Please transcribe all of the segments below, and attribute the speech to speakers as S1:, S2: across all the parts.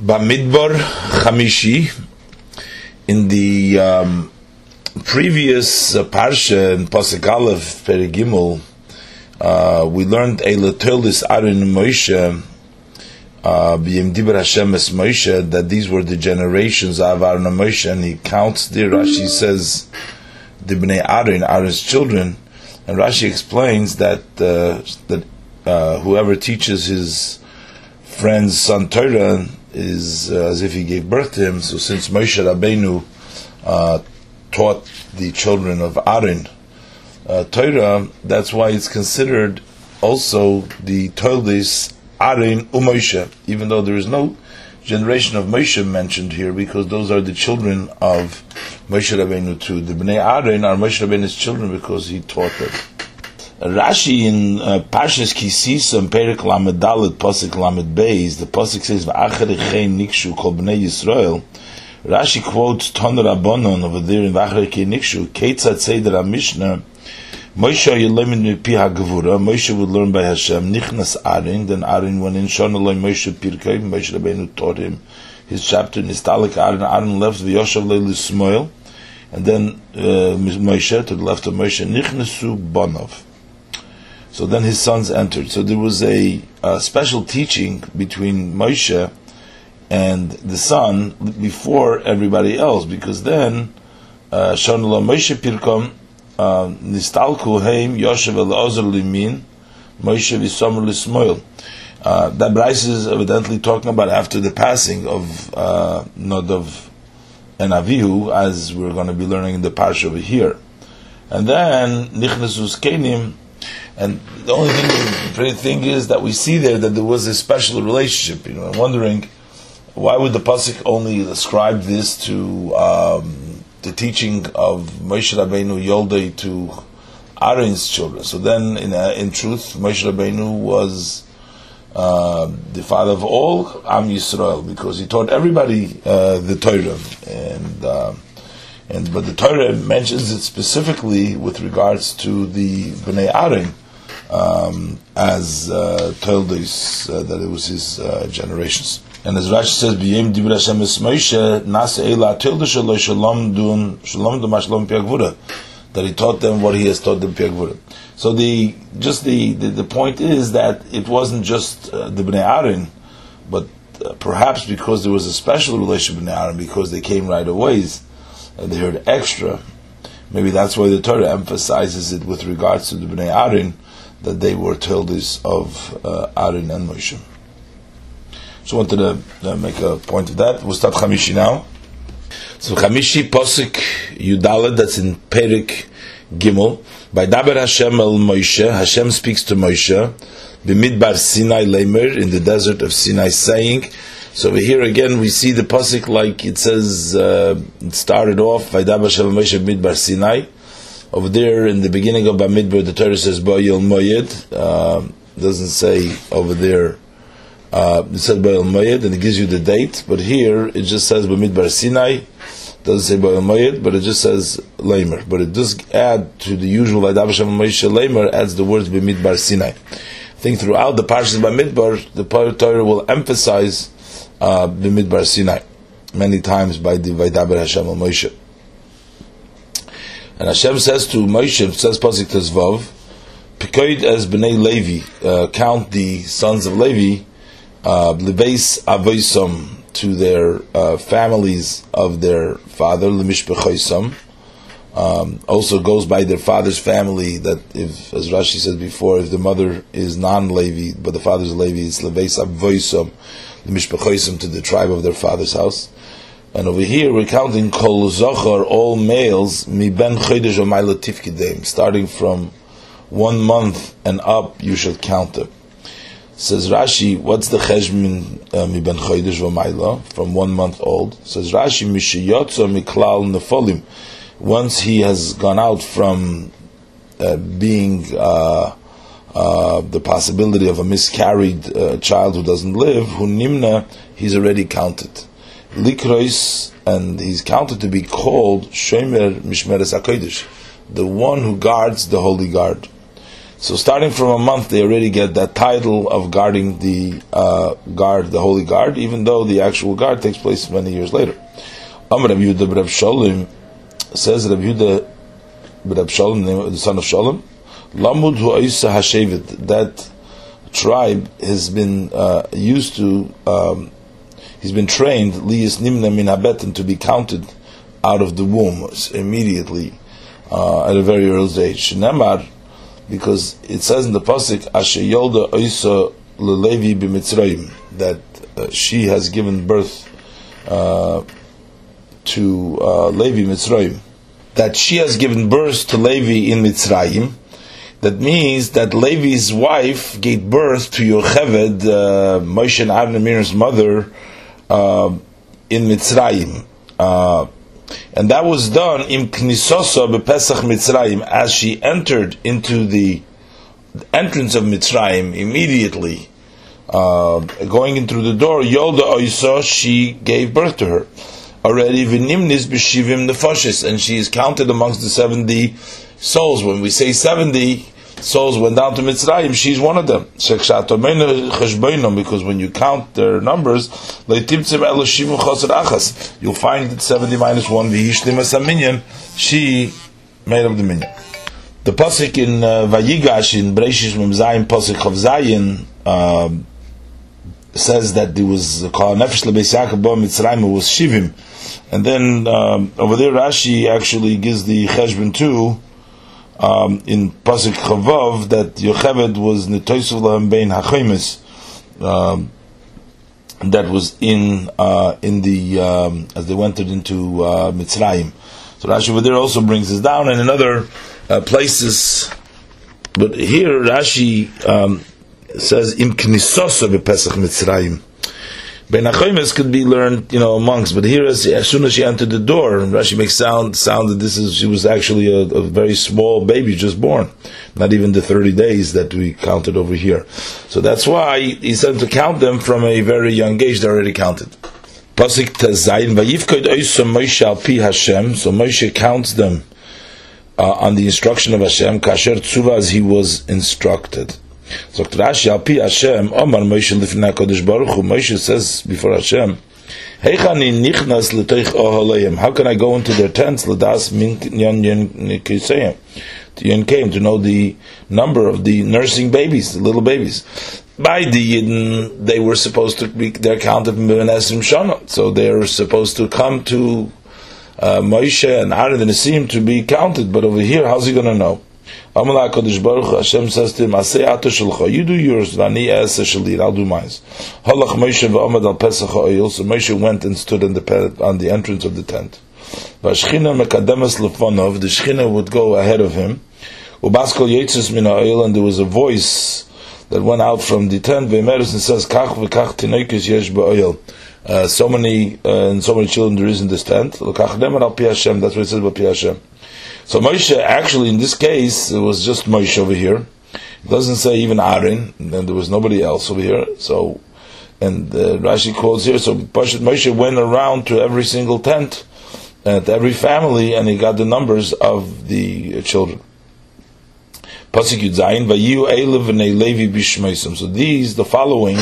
S1: Bamidbar Chamishi, in the um, previous uh, parsha in Pasuk Aleph, Perigimul, uh, we learned a Tolis Arin Moshe, uh, B'yim Hashem es Moshe, that these were the generations of Aaron and Moshe, and he counts there, Rashi says, the Bnei Aaron, Aaron's children, and Rashi explains that, uh, that uh, whoever teaches his friend's son Torah, is uh, as if he gave birth to him. So since Moshe Rabbeinu uh, taught the children of Aaron uh, Torah, that's why it's considered also the Toldis Aaron Umoshe, even though there is no generation of Moshe mentioned here, because those are the children of Moshe Rabbeinu too. The Bnei Aaron are Moshe Rabbeinu's children because he taught them. Rashi in uh, Parshas Kisisa and Perik Lamed Dalet Pasuk Lamed Beis, the Pasuk says V'achar Echein Nikshu Kol Bnei Yisrael. Rashi quotes Ton Rabbanon over there in V'achar Echein Nikshu. Keitzat Seder HaMishnah Moshe Yelemin Mipi HaGevura. Moshe would learn by Hashem. Nichnas Arin. Then Arin went in. Shon Eloi Moshe Pirkei. Moshe Rabbeinu taught him his chapter. Nistalik Arin. Arin left V'yoshav Leilu Smoil. And then uh, Moshe to the left of Moshe. Nichnasu Bonov. So then his sons entered. So there was a, a special teaching between Moshe and the son before everybody else, because then uh, Shonala Moshe Pirkom uh, Nistalku Heim Yoshev El Ozer Limin Moshe Visomer Lismoil. Uh, that Braisa is evidently talking about after the passing of uh, and Avihu, as we're going to be learning in the parsha over here. And then Nichnasus Kenim and the only thing, the pretty thing is that we see there that there was a special relationship. You know, I'm wondering why would the pasuk only ascribe this to um, the teaching of Moshe Rabbeinu Yoldei to Aaron's children? So then, in uh, in truth, Moshe Rabbeinu was uh, the father of all Am Yisrael because he taught everybody uh, the Torah and. And but the Torah mentions it specifically with regards to the Bnei Aaron, um, as uh, told us uh, that it was his uh, generations. And as Rashi says, "B'yem dibur Hashem Moshe nasa ela tilda shelo shalom dun shalom piagvura," that he taught them what he has taught them piagvura. So the just the, the, the point is that it wasn't just uh, the Bnei Aaron, but uh, perhaps because there was a special relationship Bnei Aaron because they came right away, and they heard extra. Maybe that's why the Torah emphasizes it with regards to the Bnei Arin, that they were told this of uh, Aaron and Moshe. So I wanted to uh, make a point of that. We'll start Chamishi now. So Chamishi Posik Yudalad, that's in Perik Gimel. By Daber Hashem el Moshe, Hashem speaks to Moshe, B'midbar Sinai Lemer, in the desert of Sinai, saying, so over here again we see the pasuk like it says, uh, it started off, by el Moshe B'midbar Sinai, over there in the beginning of Bamidbar, the Torah says Bayil Moyed. Uh, doesn't say over there. Uh, it says Bayil Moyed, and it gives you the date. But here it just says Bamidbar Sinai. Doesn't say Bayil Moyed, but it just says Lamer. But it does add to the usual Vaydav Shem Moshe Lamer adds the words Bamidbar Sinai. I think throughout the parshas Bamidbar, the Torah will emphasize uh, Sinai many times by the Vaydaber Hashem Moshe. And Hashem says to Moshe, says Pasik Tezvav, Pikoid as Bnei Levi, uh, count the sons of Levi, uh, Lebeis to their uh, families of their father, Lemishpechoisam. Um, also goes by their father's family. That if, as Rashi said before, if the mother is non-Levi but the father's Levi, it's leveis avoisom, the mishpachoisim to the tribe of their father's house. And over here we're counting kol zochar, all males, mi ben chodesh omayla starting from one month and up, you should count them. Says Rashi, what's the cheshmin uh, mi ben chodesh omayla from one month old? Says Rashi, mishiyotzo miklal nefolim. Once he has gone out from uh, being uh, uh, the possibility of a miscarried uh, child who doesn't live, who nimna, he's already counted likrois, and he's counted to be called Shomer Mishmeres HaKodesh, the one who guards the holy guard. So starting from a month, they already get that title of guarding the uh, guard, the holy guard, even though the actual guard takes place many years later. Amr Rabbi Yehuda Sholem says Rabbi Yehuda Reb Sholem, the son of Sholem, Lamud hu hashevet. That tribe has been uh, used to. Um, he's been trained liyis nimna min habetin to be counted out of the womb immediately uh, at a very early age. Nemar because it says in the pasuk Asher Yolda Oisa Lelevi b'Mitzrayim that uh, she has given birth uh, to uh, Levi Mitzrayim. That she has given birth to Levi in Mitzrayim. That means that Levi's wife gave birth to Yocheved, uh, Moshe and Avner mother, uh, in Mitzrayim. Uh, and that was done in Knisosa bepesach Mitzrayim as she entered into the entrance of Mitzrayim immediately, uh, going through the door. Yolda Oisa, she gave birth to her already. V'nimnis b'shivim nefashis, and she is counted amongst the seventy souls. When we say seventy souls went down to Mitzrayim, she's one of them. Because when you count their numbers, you'll find that 70 minus 1, she made up the minyan. The pasuk in uh, Vayigash in Breishis Memzayim pasuk of Zayin uh, says that there was called Nefesh Lebeis Yaakov Mitzrayim was Shivim, and then um, over there Rashi actually gives the cheshbon too um, in Pasuk Chavav that Yocheved was Netoisuv Lahem Bein HaChoimes, um, that was in uh, in the um, as they went into uh, Mitzrayim. So Rashi there also brings this down, and in other uh, places. But here Rashi um, says Im Knisosa Pesach Mitzrayim. Ben Achoimes could be learned, you know, amongst, but here, as, soon as she entered the door, Rashi makes sound sound that this is she was actually a, a, very small baby just born, not even the thirty days that we counted over here. So that's why he said to count them from a very young age. They're already counted. So Moshe counts them uh, on the instruction of Hashem. Kasher Tzuva as he was instructed. So Rashi al pi Hashem Omar Moshe lifnei Kodesh Baruch Hu. Moshe says before Hashem Heichani nichnas l'toich ohaleim How can I go into their tents? L'das min yon yon nikiseyim to yon came to know the number of the nursing babies the little babies. By the Yidden, they were supposed to be, they're counted Menesrim Shana, so they're supposed to come to uh, Moshe and Aaron and Nisim to be counted, but over here, how's he going to know? Amalek Kodesh Baruch Hashem says to him, Asay ato shelcha, you do yours, vani esa shalir, I'll do mine. Halach Moshe v'amad al Pesach ha'oil, so Moshe went and stood in the, on the entrance of the tent. Vashchina mekademes lefonov, the Shechina would go ahead of him, ubaskol yetzis min ha'oil, and there was a voice that went out from the tent, v'emeres, and says, kach v'kach tinoikis yesh ba'oil. Uh, so many uh, and so many children there is in this tent. That's what it says about Pi Hashem. So Moshe, actually, in this case, it was just Moshe over here. It doesn't say even Aaron, and there was nobody else over here. So, and uh, Rashi quotes here. So Moshe went around to every single tent, and every family, and he got the numbers of the children. Levi Bishmeisim. So these, the following,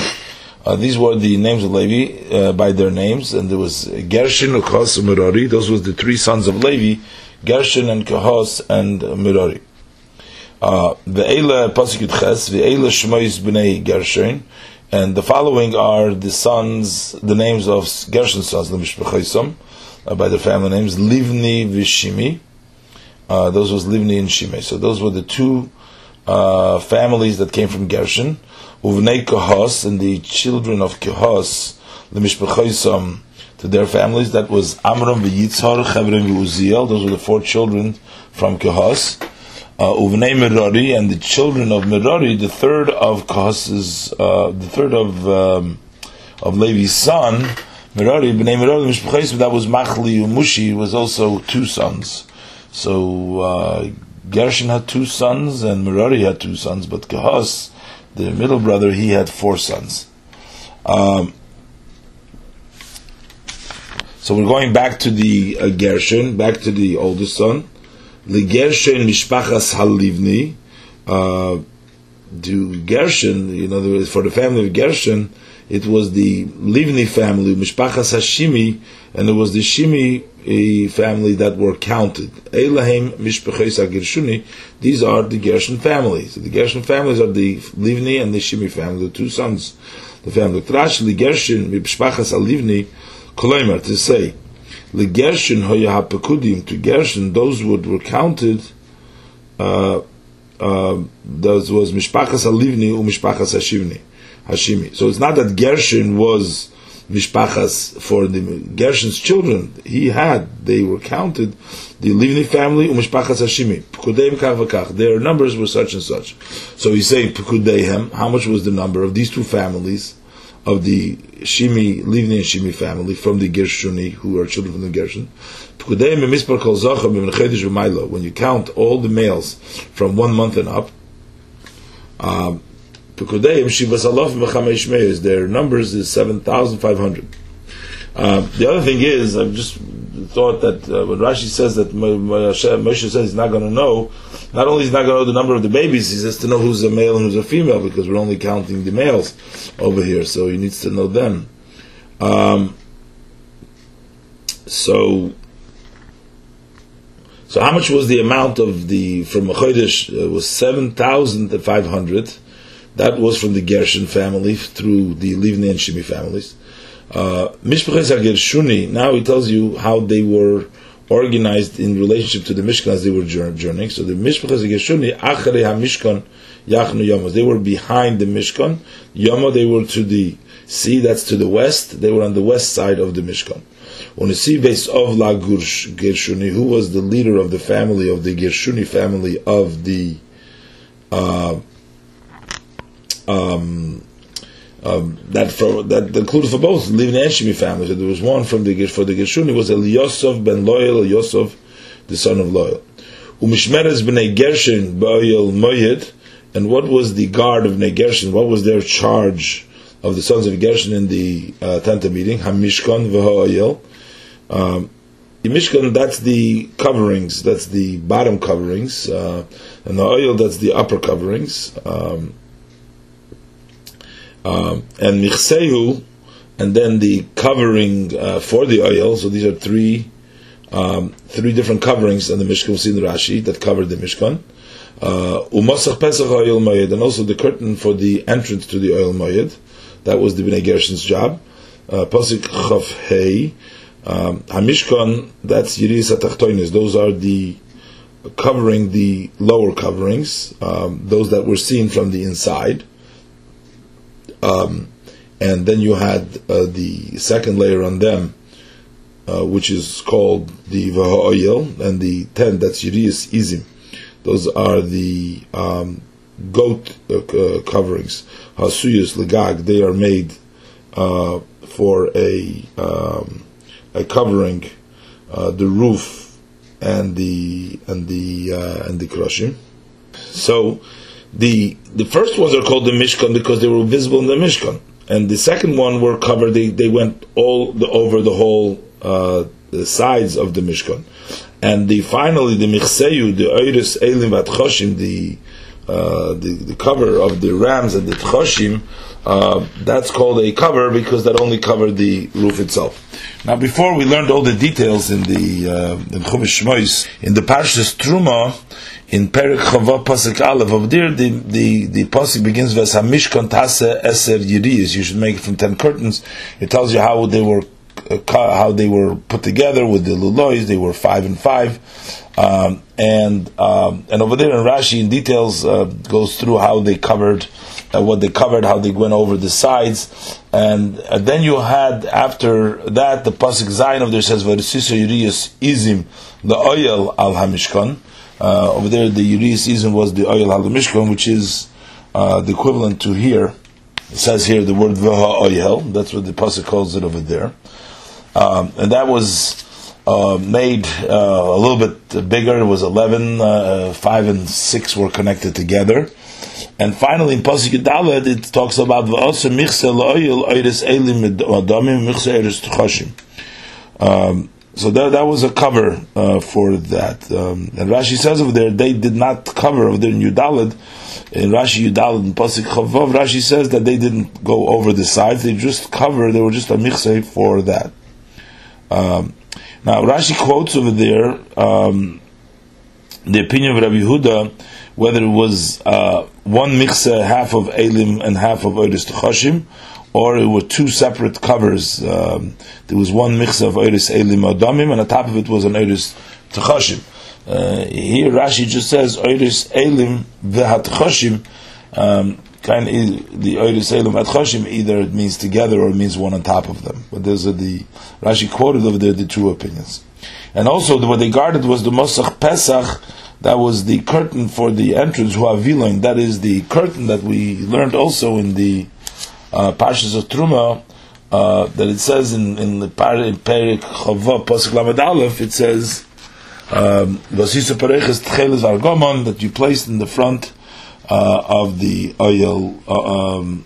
S1: uh, these were the names of Levi uh, by their names, and there was Gershon, Uchos, and Merari. Those were the three sons of Levi Gershon and Kahos and Mirari. Uh, the Eila Pasuk Ches, the Eila Shmois Bnei Gershon, and the following are the sons, the names of Gershon's sons, the Mishpachaisom, uh, by their family names, Livni Vishimi. Uh, those was Livni and Shimei. So those were the two uh, families that came from Gershon. Uvnei Kahos, and the children of Kahos, the Mishpachaisom, to their families. That was Amram v'Yitzhar, Chevron v'Uziel. Those were the four children from Kehos. Uh, Uvnei Merari and the children of Merari, the third of Kehos's, uh, the third of um, of Levi's son, Merari, Bnei Merari, Mishpachais, that was Machli Umushi, was also two sons. So uh, Gershon had two sons and Merari had two sons, but Kehos, the middle brother, he had four sons. Um, so we're going back to the uh, Gershon, back to the oldest son. The Gershon Mishpachas Halivni. Uh, to Gershon, other words, for the family of Gershon, it was the Livni family, Mishpachas Hashimi, and it was the Shimi family that were counted. Elahim Mishpachas Gershuni, these are the Gershon families. The Gershon families are the Livni and the Shimi family, the two sons, the family. Trash, the Gershon, Mishpachas Alivni, Koloimer, to say, the Gershon Hoya to Gershon, those would were counted, uh, uh, those was Mishpachas Alivni u Mishpachas Hashivni. Hashimi. So it's not that Gershon was mishpachas for the Gershon's children. He had, they were counted, the Livni family, umishpachas Hashimi. Pekudeim kavakach. Their numbers were such and such. So he's saying Pekudeihem, how much was the number of these two families? Of the Shimi, Livni and Shimi family from the Gershoni, who are children from the Gershon. When you count all the males from one month and up, um. Their numbers is seven thousand five hundred. Uh, the other thing is, I'm just thought that uh, when Rashi says that Moshe says he's not going to know, not only is not going to know the number of the babies, he says to know who's a male and who's a female because we're only counting the males over here, so he needs to know them. Um, so, so how much was the amount of the from a chodesh? It was seven thousand five hundred. That was from the Gershon family through the Livni and Shimi families. Uh, Mishpachas Gershuni, now he tells you how they were organized in relationship to the Mishkan as they were journeying. So the Mishpachas Gershuni, Acharei HaMishkan, Yachnu Yomos. They were behind the Mishkan. Yomo, they were to the sea, that's to the west. They were on the west side of the Mishkan. Sea base of La Gershuni, who was the leader of the family, of the Gershuni family of the uh, um, um, that that included for both Livni and Shimi families. So there was one from the for the Gershuni was Eliosov ben Loyal, Eliosov, the son of Loyal. Umishmeres b'nei Gershon ba'oyel Moyed, and what was the guard of Gershon? What was their charge of the sons of Gershon in the uh, Tanta meeting? Hamishkan v'ha'oyel. Um, the Mishkan, that's the coverings, that's the bottom coverings, uh, and the oil, that's the upper coverings. Um, um, and michsehu, and then the covering uh, for the oil. So these are three um, three different coverings in the Mishkan. we see in the Rashi that covered the Mishkan. Uh, Umasach Pesach oil mayed, and also the curtain for the entrance to the oil mayed. That was the Bnei Gershon's job. Uh, Pasuk Chav Hey. Um, Hamishkan, that's Yiris Atachtoinis. Those are the covering the lower coverings, um, those that were seen from the inside. Um, and then you had uh, the second layer on them, uh, which is called the Vaha'oyel, and the ten, that's Yirius Izim. Those are the um, goat uh, uh coverings. Hasuyas Legag, they are made uh, for a, um, a covering, uh, the roof and the and the and the crushing. So the the first ones are called the Mishkan because they were visible in the Mishkan, and the second one were covered. They, they went all the, over the whole uh, the sides of the Mishkan, and the finally the Michseyu, the Oiris Elim Vat the uh, the, the cover of the rams and the tchoshim, uh, that's called a cover because that only covered the roof itself. Now, before we learned all the details in the uh, in Chumash in the Parshas Truma, in Perik Chava Pasuk Aleph, over there the the the pasuk begins with Hamishkan Tase Eser Yiriyas. You should make it from ten curtains. It tells you how they were uh, how they were put together with the lulois. They were five and five, um, and um, and over there in Rashi in details uh, goes through how they covered uh, what they covered, how they went over the sides, and then you had after that the pasuk Zayin of there says Varisisa Yiriyas Izim the oil al Hamishkan. Uh, over there, the Yiriyas season was the oil al Hamishkan, which is uh, the equivalent to here. It says here the word Vaha oil. That's what the pasuk calls it over there. Um, and that was uh, made uh, a little bit bigger. It was 11, uh, 5 and 6 were connected together. And finally, in Pasuk Daled, it talks about V'asa michse lo'oyel oiris elim adamim michse eris tchoshim. So that, that was a cover uh, for that. Um, and Rashi says over there, they did not cover over there in Yudalid. In Rashi Yudalid and Pasik Chavav, Rashi says that they didn't go over the sides, they just covered, they were just a michse for that. Um, now, Rashi quotes over there um, the opinion of Rabbi Yehuda, whether it was uh, one michse, half of Elim and half of Oiris Techashim, or it were two separate covers. Um, there was one mix of Oiris Elim Adamim, and on top of it was an Oiris Techashim. Uh, here Rashi just says Oiris Elim um, kind of the Oiris Elim Vehat either it means together or it means one on top of them. But those are the Rashi quoted over there the two opinions. And also what they guarded was the Mosach Pesach. That was the curtain for the entrance, Huaviloin. That is the curtain that we learned also in the uh, Parshas of Truma, uh, that it says in, in the par, in Perik Chava Pasuk Lamed Aleph, it says, um, that you placed in the front uh, of the oil. Uh, um,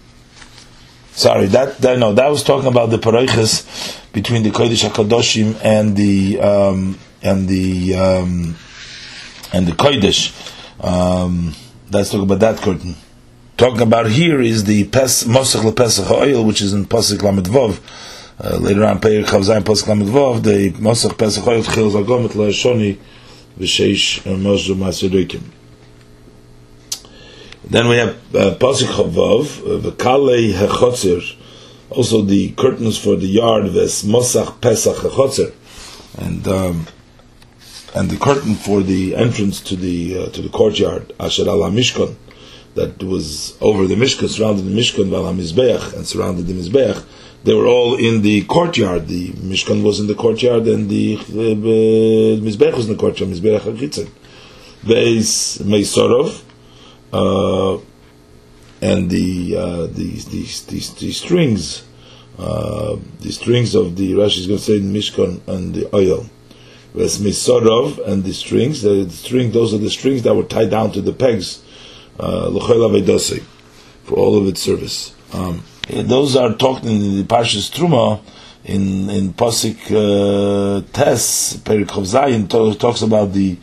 S1: sorry, that, that no, that was talking about the pareiches between the Kodesh Hakadoshim and the um, and the um, and the Kodesh. Um, that's talking about that curtain talking about here is the Pes, Mosach LePesach oil, which is in Pasuk Lamed Vov. Uh, later on, Peir Chavzayin Pasuk Lamed Vov, the Mosach Pesach oil, Chil Zagomet Lashoni, V'sheish uh, Moshu Masirikim. Then we have uh, Pasuk Chavav, V'kalei Hechotzer, also the curtains for the yard, Ves Mosach Pesach Hechotzer. And, um, and the curtain for the entrance to the uh, to the courtyard, Asher Ala Mishkan that was over the Mishkan, surrounded the Mishkan, Val Mizbeach, and surrounded the Mizbeach. They were all in the courtyard. The Mishkan was in the courtyard, and the uh, Mizbeach was in the courtyard. Mizbeach Hachitzin. Beis Meisorov, uh, and the uh, these these these these strings, uh, the strings of the Rashi is going to say the Mishkan and the oil. Beis Meisorov and the strings. The, the string, those are the strings that were tied down to the pegs uh, for all of its service. Um, those are talked in the Parshas Truma in in Pasik uh, Tes Perik Zayin talks about the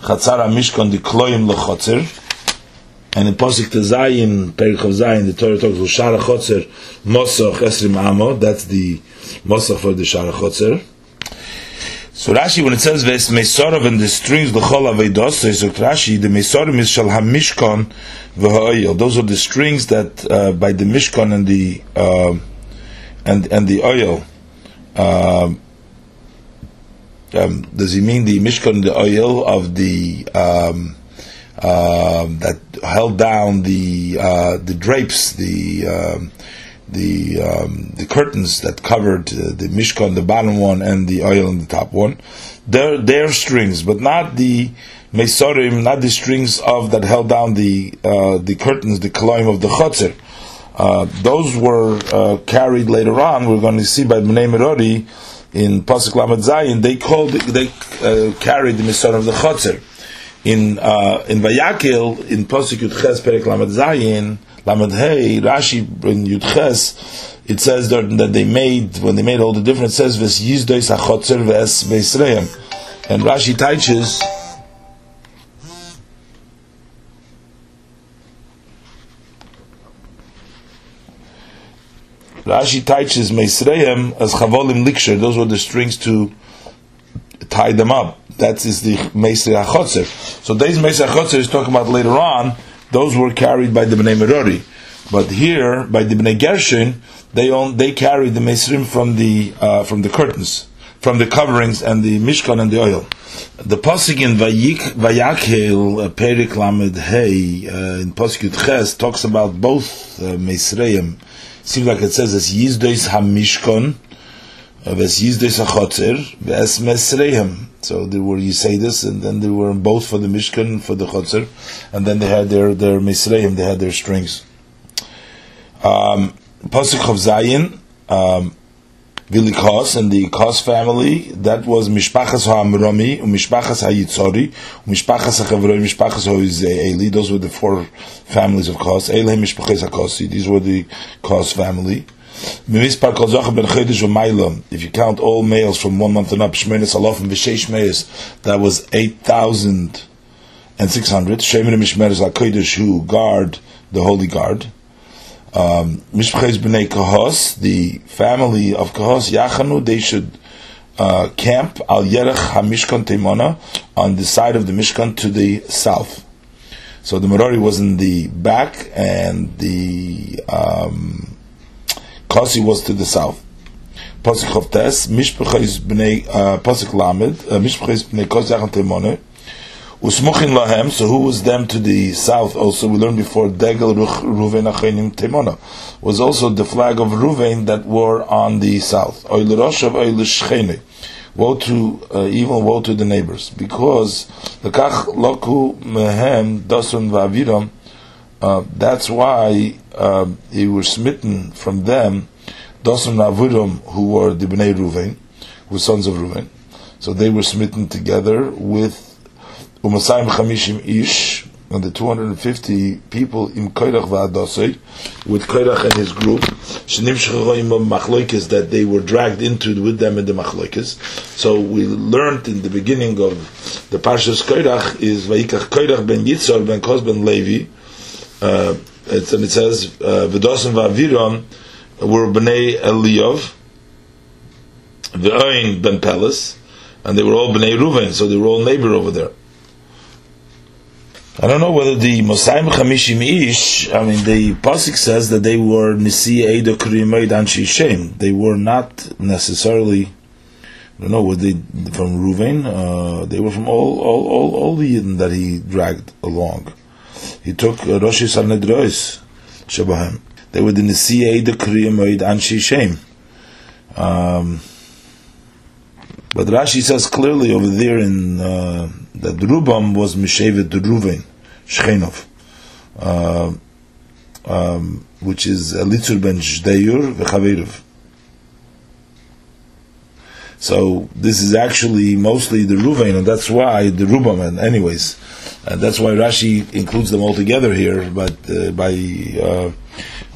S1: Chatzara Mishkan the Kloim Lechotzer, and in Pasik Tezayin Perik Zayin the Torah talks about Shara Chotzer Mosach Esrim Amo. That's the Mosach for the Shara Chotzer. So Rashi, when it says Ves Mesorov and the strings the Chol Avedos, so Rashi, the Mesorim is Shal HaMishkan v'Ha'oyel. Those are the strings that uh, by the Mishkan and the uh, and and the oil. Uh, um, does he mean the Mishkan, the oil of the um, uh, that held down the uh, the drapes, the the um, the curtains that covered uh, the mishkan, the bottom one, and the oil in the top one. They're, they're strings, but not the mesorim, not the strings of that held down the uh, the curtains, the koloim of the chotzer. Uh, those were uh, carried later on. We're going to see by Bnei Merori in Pasuk Lamed Zayin. They called they uh, carried the mesorim of the chotzer. In uh, in Vayakil in Pasuk Yudches Perek Lamed Zayin. Lamed Hey, Rashi in Yudches, it says that, they made, when they made all the different, says, Ves Yizdois HaChotzer Ves Beisreim. And Rashi teaches, Rashi teaches Meisreim as Chavolim Liksher, those were the strings to tie them up. That is the Meisrei HaChotzer. So these Meisrei HaChotzer is talking about later on, those were carried by the Bnei Merori. But here, by the Bnei Gershon, they own, they carried the Mesrim from the uh, from the curtains, from the coverings and the Mishkan and the oil. The pasuk in Vayik Vayakhel uh, Perik Lamed Hey uh, in pasuk Ches talks about both uh, Mesreim. Seems like it says as Yizdois Hamishkon, Mesreim. So there were Yisaidis, and then they were both for the Mishkan, for the Chotzer, and then they had their their Misreim, they had their strings. Um, Pasuk of Zayin, um, Vilikos and the Kos family, that was Mishpachas HaAmrami, Mishpachas HaYitzori, Mishpachas HaChavroi, Mishpachas HaEli, those were the four families of Kos, Eilhem Mishpachas HaKosi, these were the Kos family. If you count all males from one month and up, Shmenes Alofim V'Sheish Meis, that was 8,600. Shemin Mishmeres HaKodesh, who guard the Holy Guard. Um, Mishpches B'nei Kahos, the family of Kahos, Yachanu, they should uh, camp Al Yerech HaMishkan Teimona, on the side of the Mishkan to the south. So the Merari was in the back, and the um, Kasi was to the south. Pasuk Chavtes, Mishpachis b'nei uh, Pasuk Lamed, uh, Mishpachis b'nei Kos Yachan Teimone, Usmuchin Lahem, so who was them to the south also, we learned before, Degel Ruven Achenim Teimona, was also the flag of Ruven that were on the south. Oil Rosh of Oil Shchene. Woe to uh, evil, woe to the neighbors. Because the Kach Loku Mehem Dosun Vaviram, uh, that's why uh, he was smitten from them, Dosan Avurim, who were the Bnei Ruvain, who were sons of Ruvain. So they were smitten together with Umasayim Chamishim Ish, and the 250 people in Koirach Va'adosei, with Koirach and his group, Shenim Machloikis, that they were dragged into with them in the Machloikis. So we learned in the beginning of the Parshas Koirach is Vaikach Koirach ben Yitzhar ben Kos ben Levi, uh, and it says V'dosim v'aviram were bnei Eliyav, V'oin ben Pelas, and they were all bnei Ruven, so they were all neighbor over there. I don't know whether the Mosayim Chamishim Ish, I mean, the Pasik says that they were Nisi Edo Kriyomayid Anshi Shem. They were not necessarily, I don't know, were they from Ruvain? Uh, they were from all, all, all, all the Yidden that he dragged along he took Rosh Sanhedrois Shabahem. They were the Nisiyei, the Kriyam, Anshi Shem. Um, but Rashi says clearly over there in uh, that Rubam was Mishevet Ruvain, Shchenov, uh, um, which is Elitzur ben Shdeyur v'Chaverov. So this is actually mostly the Ruvain, and that's why the Rubam. And anyways, and that's why Rashi includes them all together here, but uh, by uh,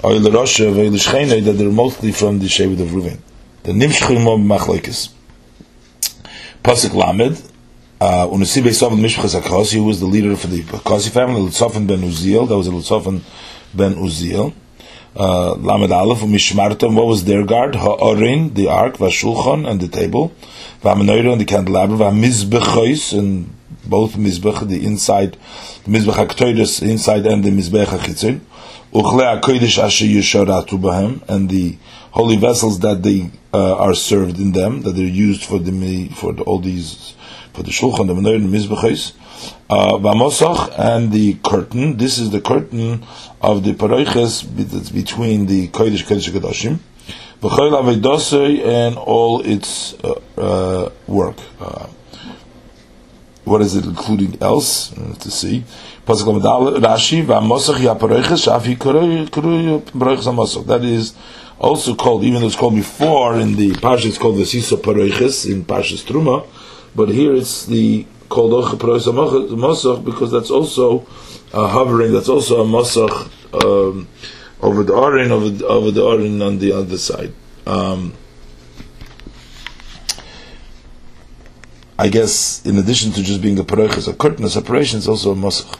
S1: Oil Rosha, that they're mostly from the Shevet of Reuven. The Nimshchim of Machlekes. Pasuk Lamed, uh, Unasi Beisov Mishpachas HaKosi, who was the leader for the Kosi family, Litzofan ben Uziel, that was a Litzofan ben Uziel. Uh, Lamed Aleph, Mishmartam, what was their guard? Ha'orin, the ark, Vashulchan, and the table. V'amenoira, and the candelabra, V'amizbechois, and both mizbech, the inside, the mizbech haktoides inside and the mizbech hachitzin, uchle hakodesh asher yisharatu bahem, and the holy vessels that they uh, are served in them, that they're used for the for the, all these for the shulchan, the menorah, the mizbechis, uh, v'amosach, and the curtain. This is the curtain of the paroiches between the kodesh kodesh kadoshim. V'choil avedosei and all its uh, uh work. Uh, what is it including else? Uh, to see. That is also called, even though it's called before in the Parsha, it's called the Sisa Paroiches in Parshas Truma, but here it's the called Ocha Paroiches because that's also a hovering, that's also a Mosach um, over the Arin, over, over the Arin on the other side. Um, I guess in addition to just being a paroich, a curtain, a separation, it's also a mosach.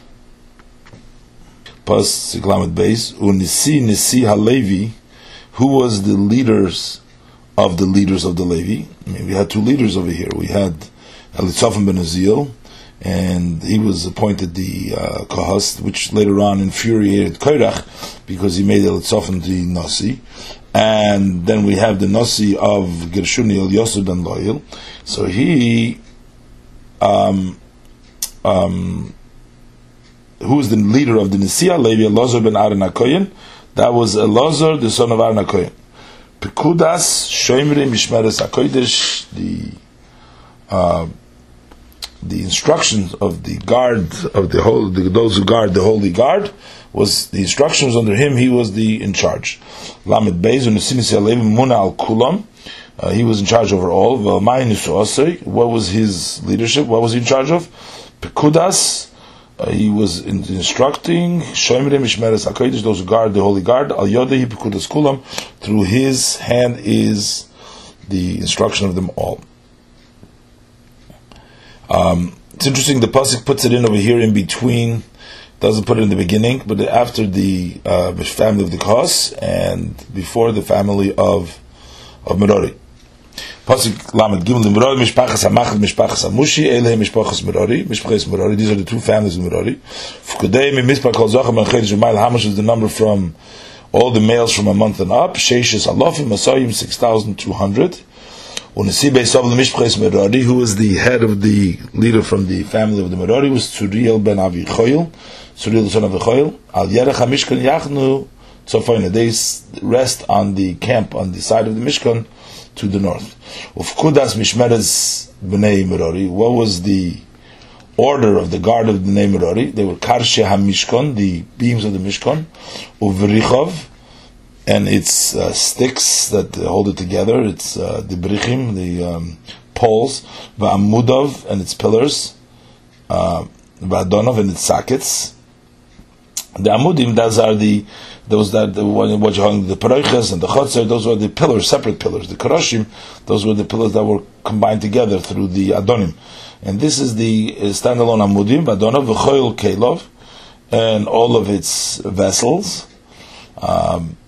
S1: Pas Siklamet Beis, Unisi Nisi Halevi, who was the leaders of the leaders of the Levi. I mean, we had two leaders over here. We had Elitzaphan ben Azil, and he was appointed the uh, which later on infuriated Kairach because he made Elitzaphan the Nasi. And then we have the Nasi of Gershuni El Yosef ben Loyal. So he um, um, who was the leader of the Nisia, Levi Elazar ben Aaron. That was Elazar, the son of Aaron. Pekudas, Shoimri, Mishmeres HaKodesh, the uh, the instructions of the guard of the whole, the, those who guard the holy guard was the instructions under him. He was the in charge. Lamed Beis al Kulam. Uh, he was in charge over all. What was his leadership? What was he in charge of? Pekudas, uh, he was in, instructing Shoimrim those who guard the holy guard, Al Yodehi Pekudas Kulam, through his hand is the instruction of them all. Um, it's interesting, the Pasuk puts it in over here in between, doesn't put it in the beginning, but after the uh, family of the Kos and before the family of, of Merari. Pasuk Lamed Gimel Merari Mishpachas Hamachad Mishpachas Hamushi Ele Mishpachas Merari Mishpachas Merari. These are the two families of Merari. Fukudei Mispar Kol Zachem and Chedesh Umayl. How much is the number from all the males from a month and up? Sheishes Alofim Masayim six thousand two hundred. Unasibe Sav Mishpachas Merari, who was the head of the leader from the family of the Merari, was Tzuriel ben Avichoil. Tzuriel the son of Avichoil. Al Yerech Hamishkan Yachnu. Far, they rest on the camp on the side of the Mishkan to the north. Of Kudas Mishmeres Bnei Merari, what was the order of the guard of the Merari? They were Karshe HaMishkon, the beams of the Mishkan, Uvrichov, and its uh, sticks that hold it together, it's uh, the Brichim, the um, poles, Va'amudov, and its pillars, uh, Va'adonov, and its sockets. The Amudim, those are the those that the what you hung the paroiches and the chotzer, those were the pillars, separate pillars. The karoshim, those were the pillars that were combined together through the adonim. And this is the uh, standalone amudim, adonav v'choil kelov, and all of its vessels. Um,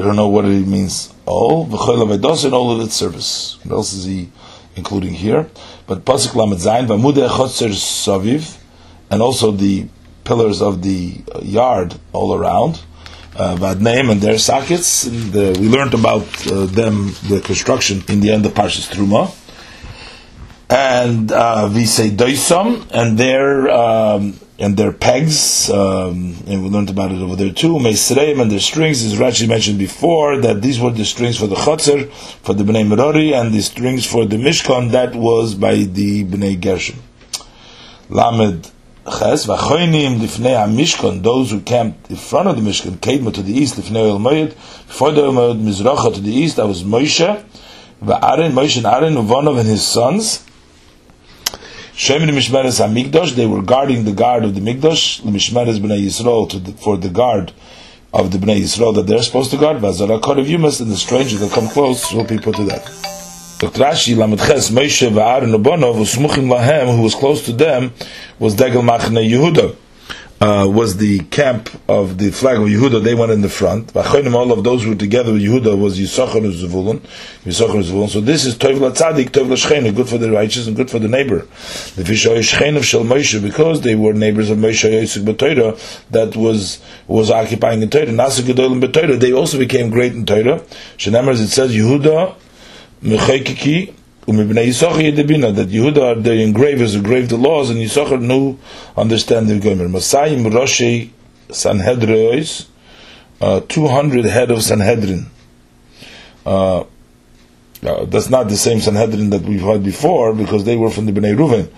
S1: I don't know what it means. All v'choil avedos and all of its service. What else is he including here? But pasuk lamed zayin v'amudei chotzer saviv, and also the pillars of the yard all around uh, name and their sockets. And, uh, we learned about uh, them, the construction, in the end of Parshas Truma. And uh, we say doisam, and their um, and their pegs, um, and we learned about it over there too. Meisreim and their strings, as Rashi mentioned before, that these were the strings for the chotzer, for the bnei Merari, and the strings for the Mishkan. That was by the bnei Gershon. Lamed Ches v'choinim lifnei hamishkan, those who camped in front of the Mishkan, Kedma to the east, lifnei el moed, before the moed mizracha to the east, that was Moshe, v'Aaron, Moshe and Aaron, Uvonov and his sons. Shemin mishmeres hamikdash, they were guarding the guard of the mikdash, mishmeres b'nei Yisrael, for the guard of the bnei Yisrael that they're supposed to guard, v'azara kod of Yumas, and the strangers that come close will be put to death. Dr. Rashi, Lamed Moshe v'Aaron Ubonov, Usmuchim Lahem, who was close to them, was Degel Machne Yehuda. Uh, was the camp of the flag of Yehuda. They went in the front. All of those who were together with Yehuda was Yisachar Zevulun. Yisachar Zevulun. So this is Tov Latzadik, Tov Lashchena, good for the righteous and good for the neighbor. The Vishoy Shchen of Shel Moshe, because they were neighbors of Moshe Yisuk B'Torah, that was was occupying the Torah. Nasa Gedolim B'Torah, they also became great in Torah. Shenemar, it says Yehuda yedebina that Yehuda are the engravers who grave the laws and Yisachar knew understanding Gomer. Masayim Roshi Sanhedrois, uh, 200 head of Sanhedrin. Uh, uh, that's not the same Sanhedrin that we've had before because they were from the Bnei Ruven.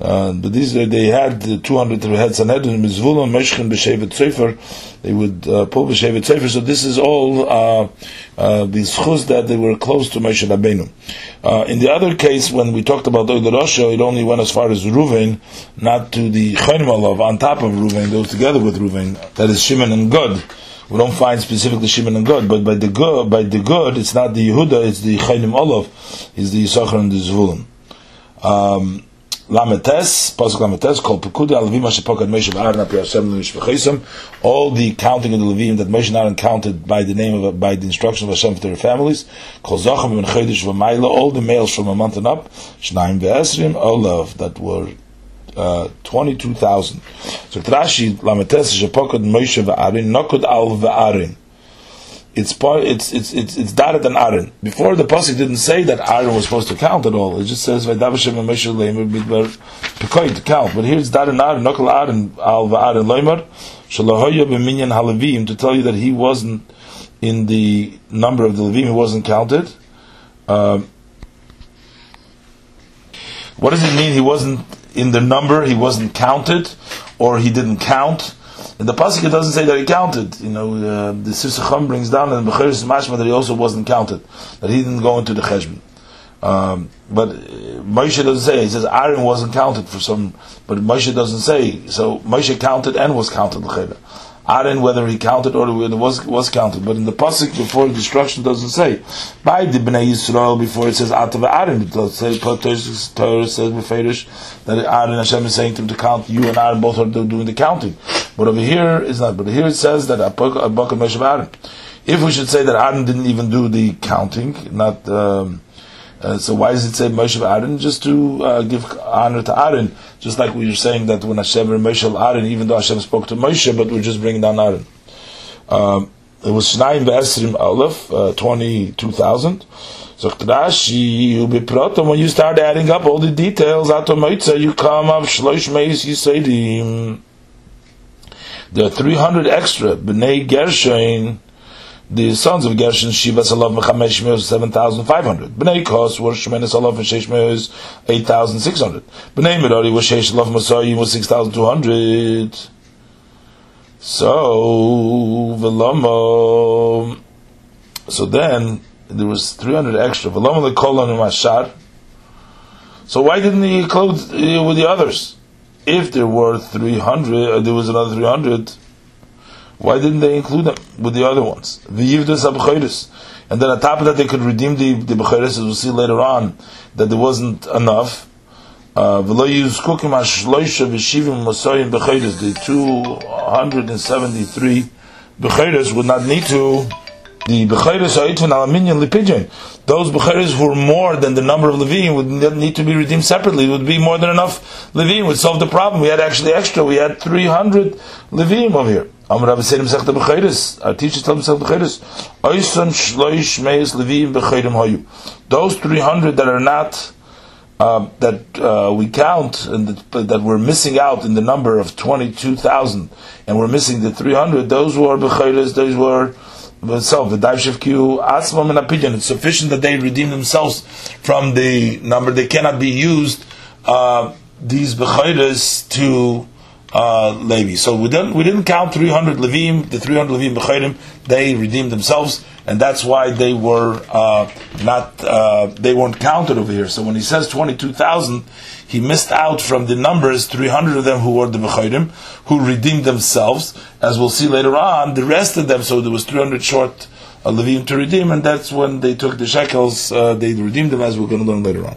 S1: Uh, but these they had uh, 200 head Sanhedrin, Mizvulon, Meshchen, B'Shevet Tzefer. They would uh, pull B'Shevet Tzefer. So this is all uh, uh, the that they were close to Moshe Rabbeinu. Uh, in the other case, when we talked about Oil Rosha, it only went as far as Ruvain, not to the Chonim on top of Ruvain, goes together with Ruvain. That is Shimon and Gad. We don't find specifically Shimon and Gad, but by the good, by the good, it's not the Yehuda, it's the Chonim Olav, it's the Yisachar and the Zvulun. Um, Lametes, Pasuk Lametes, called Pekudi Alavim Ashepokad Moshe Aaron Apiyasem Mishpachesem. All the counting of the Levim that Moshe and Aaron counted by the name of by the instruction of Hashem for their families. Kol Zachem and Chodesh V'Mayla. All the males from a month and up. Shnaim Ve'esrim Olav that were uh, 22,000. So Trashi Lametes Shepokad Moshe V'Aaron Nokod Al V'Aaron it's part it's it's it's it's and Aaron. Before the pasuk didn't say that Aaron was supposed to count at all. It just says Vaydavashem and Moshe Leimer Pekoy to count. But here it's Darat and Aaron, Nokal Aaron Al Aaron Leimer Shalahoya b'minyan Halavim to tell you that he wasn't in the number of the Levim. He wasn't counted. Um, what does it mean? He wasn't in the number. He wasn't counted, or he didn't count. In the pasuk, it doesn't say that he counted. You know, uh, the Sifsei Chachamim brings down in Bechiris Mashma that he also wasn't counted, that he didn't go into the cheshbon. Um, but uh, Moshe doesn't say. He says Aaron wasn't counted for some, but Moshe doesn't say. So Moshe counted and was counted Aaron, whether he counted or whether was was counted, but in the pasuk before destruction doesn't say. By the Bnei Yisrael before it says Atav Aaron, it does say Torah says Beferish that Aaron Hashem is saying to him to count. You and Aaron both are doing the counting, but over here not. But here it says that Abak Moshe Aaron. If we should say that Aaron didn't even do the counting, not. Um, uh, so why does it say Moshe Aaron? Just to uh, give honor to Aaron, just like we were saying that when Hashem Moshe Aaron, even though Hashem spoke to Moshe, but we're just bringing down Aaron. Um, it was Shnayim Be'esrim Aleph, uh, 22,000. So Rashi, when you start adding up all the details, Meitzah you come up Shlosh Meis Yisaidim. There are 300 extra, B'nai Gershon, the sons of Gershon, Shiva Salav Mechamesh Meos, 7,500. Bnei Kos were Shemene Salav and Shesh Meos, 8,600. Bnei Merari was Shesh Salav Masayim was 6,200. So, Velamo, so then, there was 300 extra. Velamo the Kolon Mashar. So why didn't he include uh, with the others? If there were 300, uh, there was another 300, why didn't they include them with the other ones? The Yivdas Abchayris. And then on top of that, they could redeem the, the Bechayris, as we'll see later on, that there wasn't enough. Uh, the 273 Bechayris would not need to the Bechayres Ha'itvan Alaminyan Lipidjan. Those Bechayres who were more than the number of Levim would need to be redeemed separately. It would be more than enough Levim would solve the problem. We had actually extra. We had 300 Levim over here. Amr Rabbi said himself the Bechayres. Our teacher told himself Bechayres. Oisan Shloish Meis Levim Bechayrim Hayu. Those 300 that are not uh, that uh, we count and that, that, we're missing out in the number of 22,000 and we're missing the 300, those were Bechayres, those were so the Daivshivkiu Asmam and opinion. It's sufficient that they redeem themselves from the number. They cannot be used uh, these bechayres to uh, Levi. So we didn't we didn't count 300 Levim. The 300 Levim bechayrim they redeemed themselves, and that's why they were uh, not uh, they weren't counted over here. So when he says 22,000 he missed out from the numbers, 300 of them who were the Bechayrim, who redeemed themselves, as we'll see later on, the rest of them, so there was 300 short uh, Levim to redeem, and that's when they took the shekels, uh, they redeemed them, as we're going to learn later on.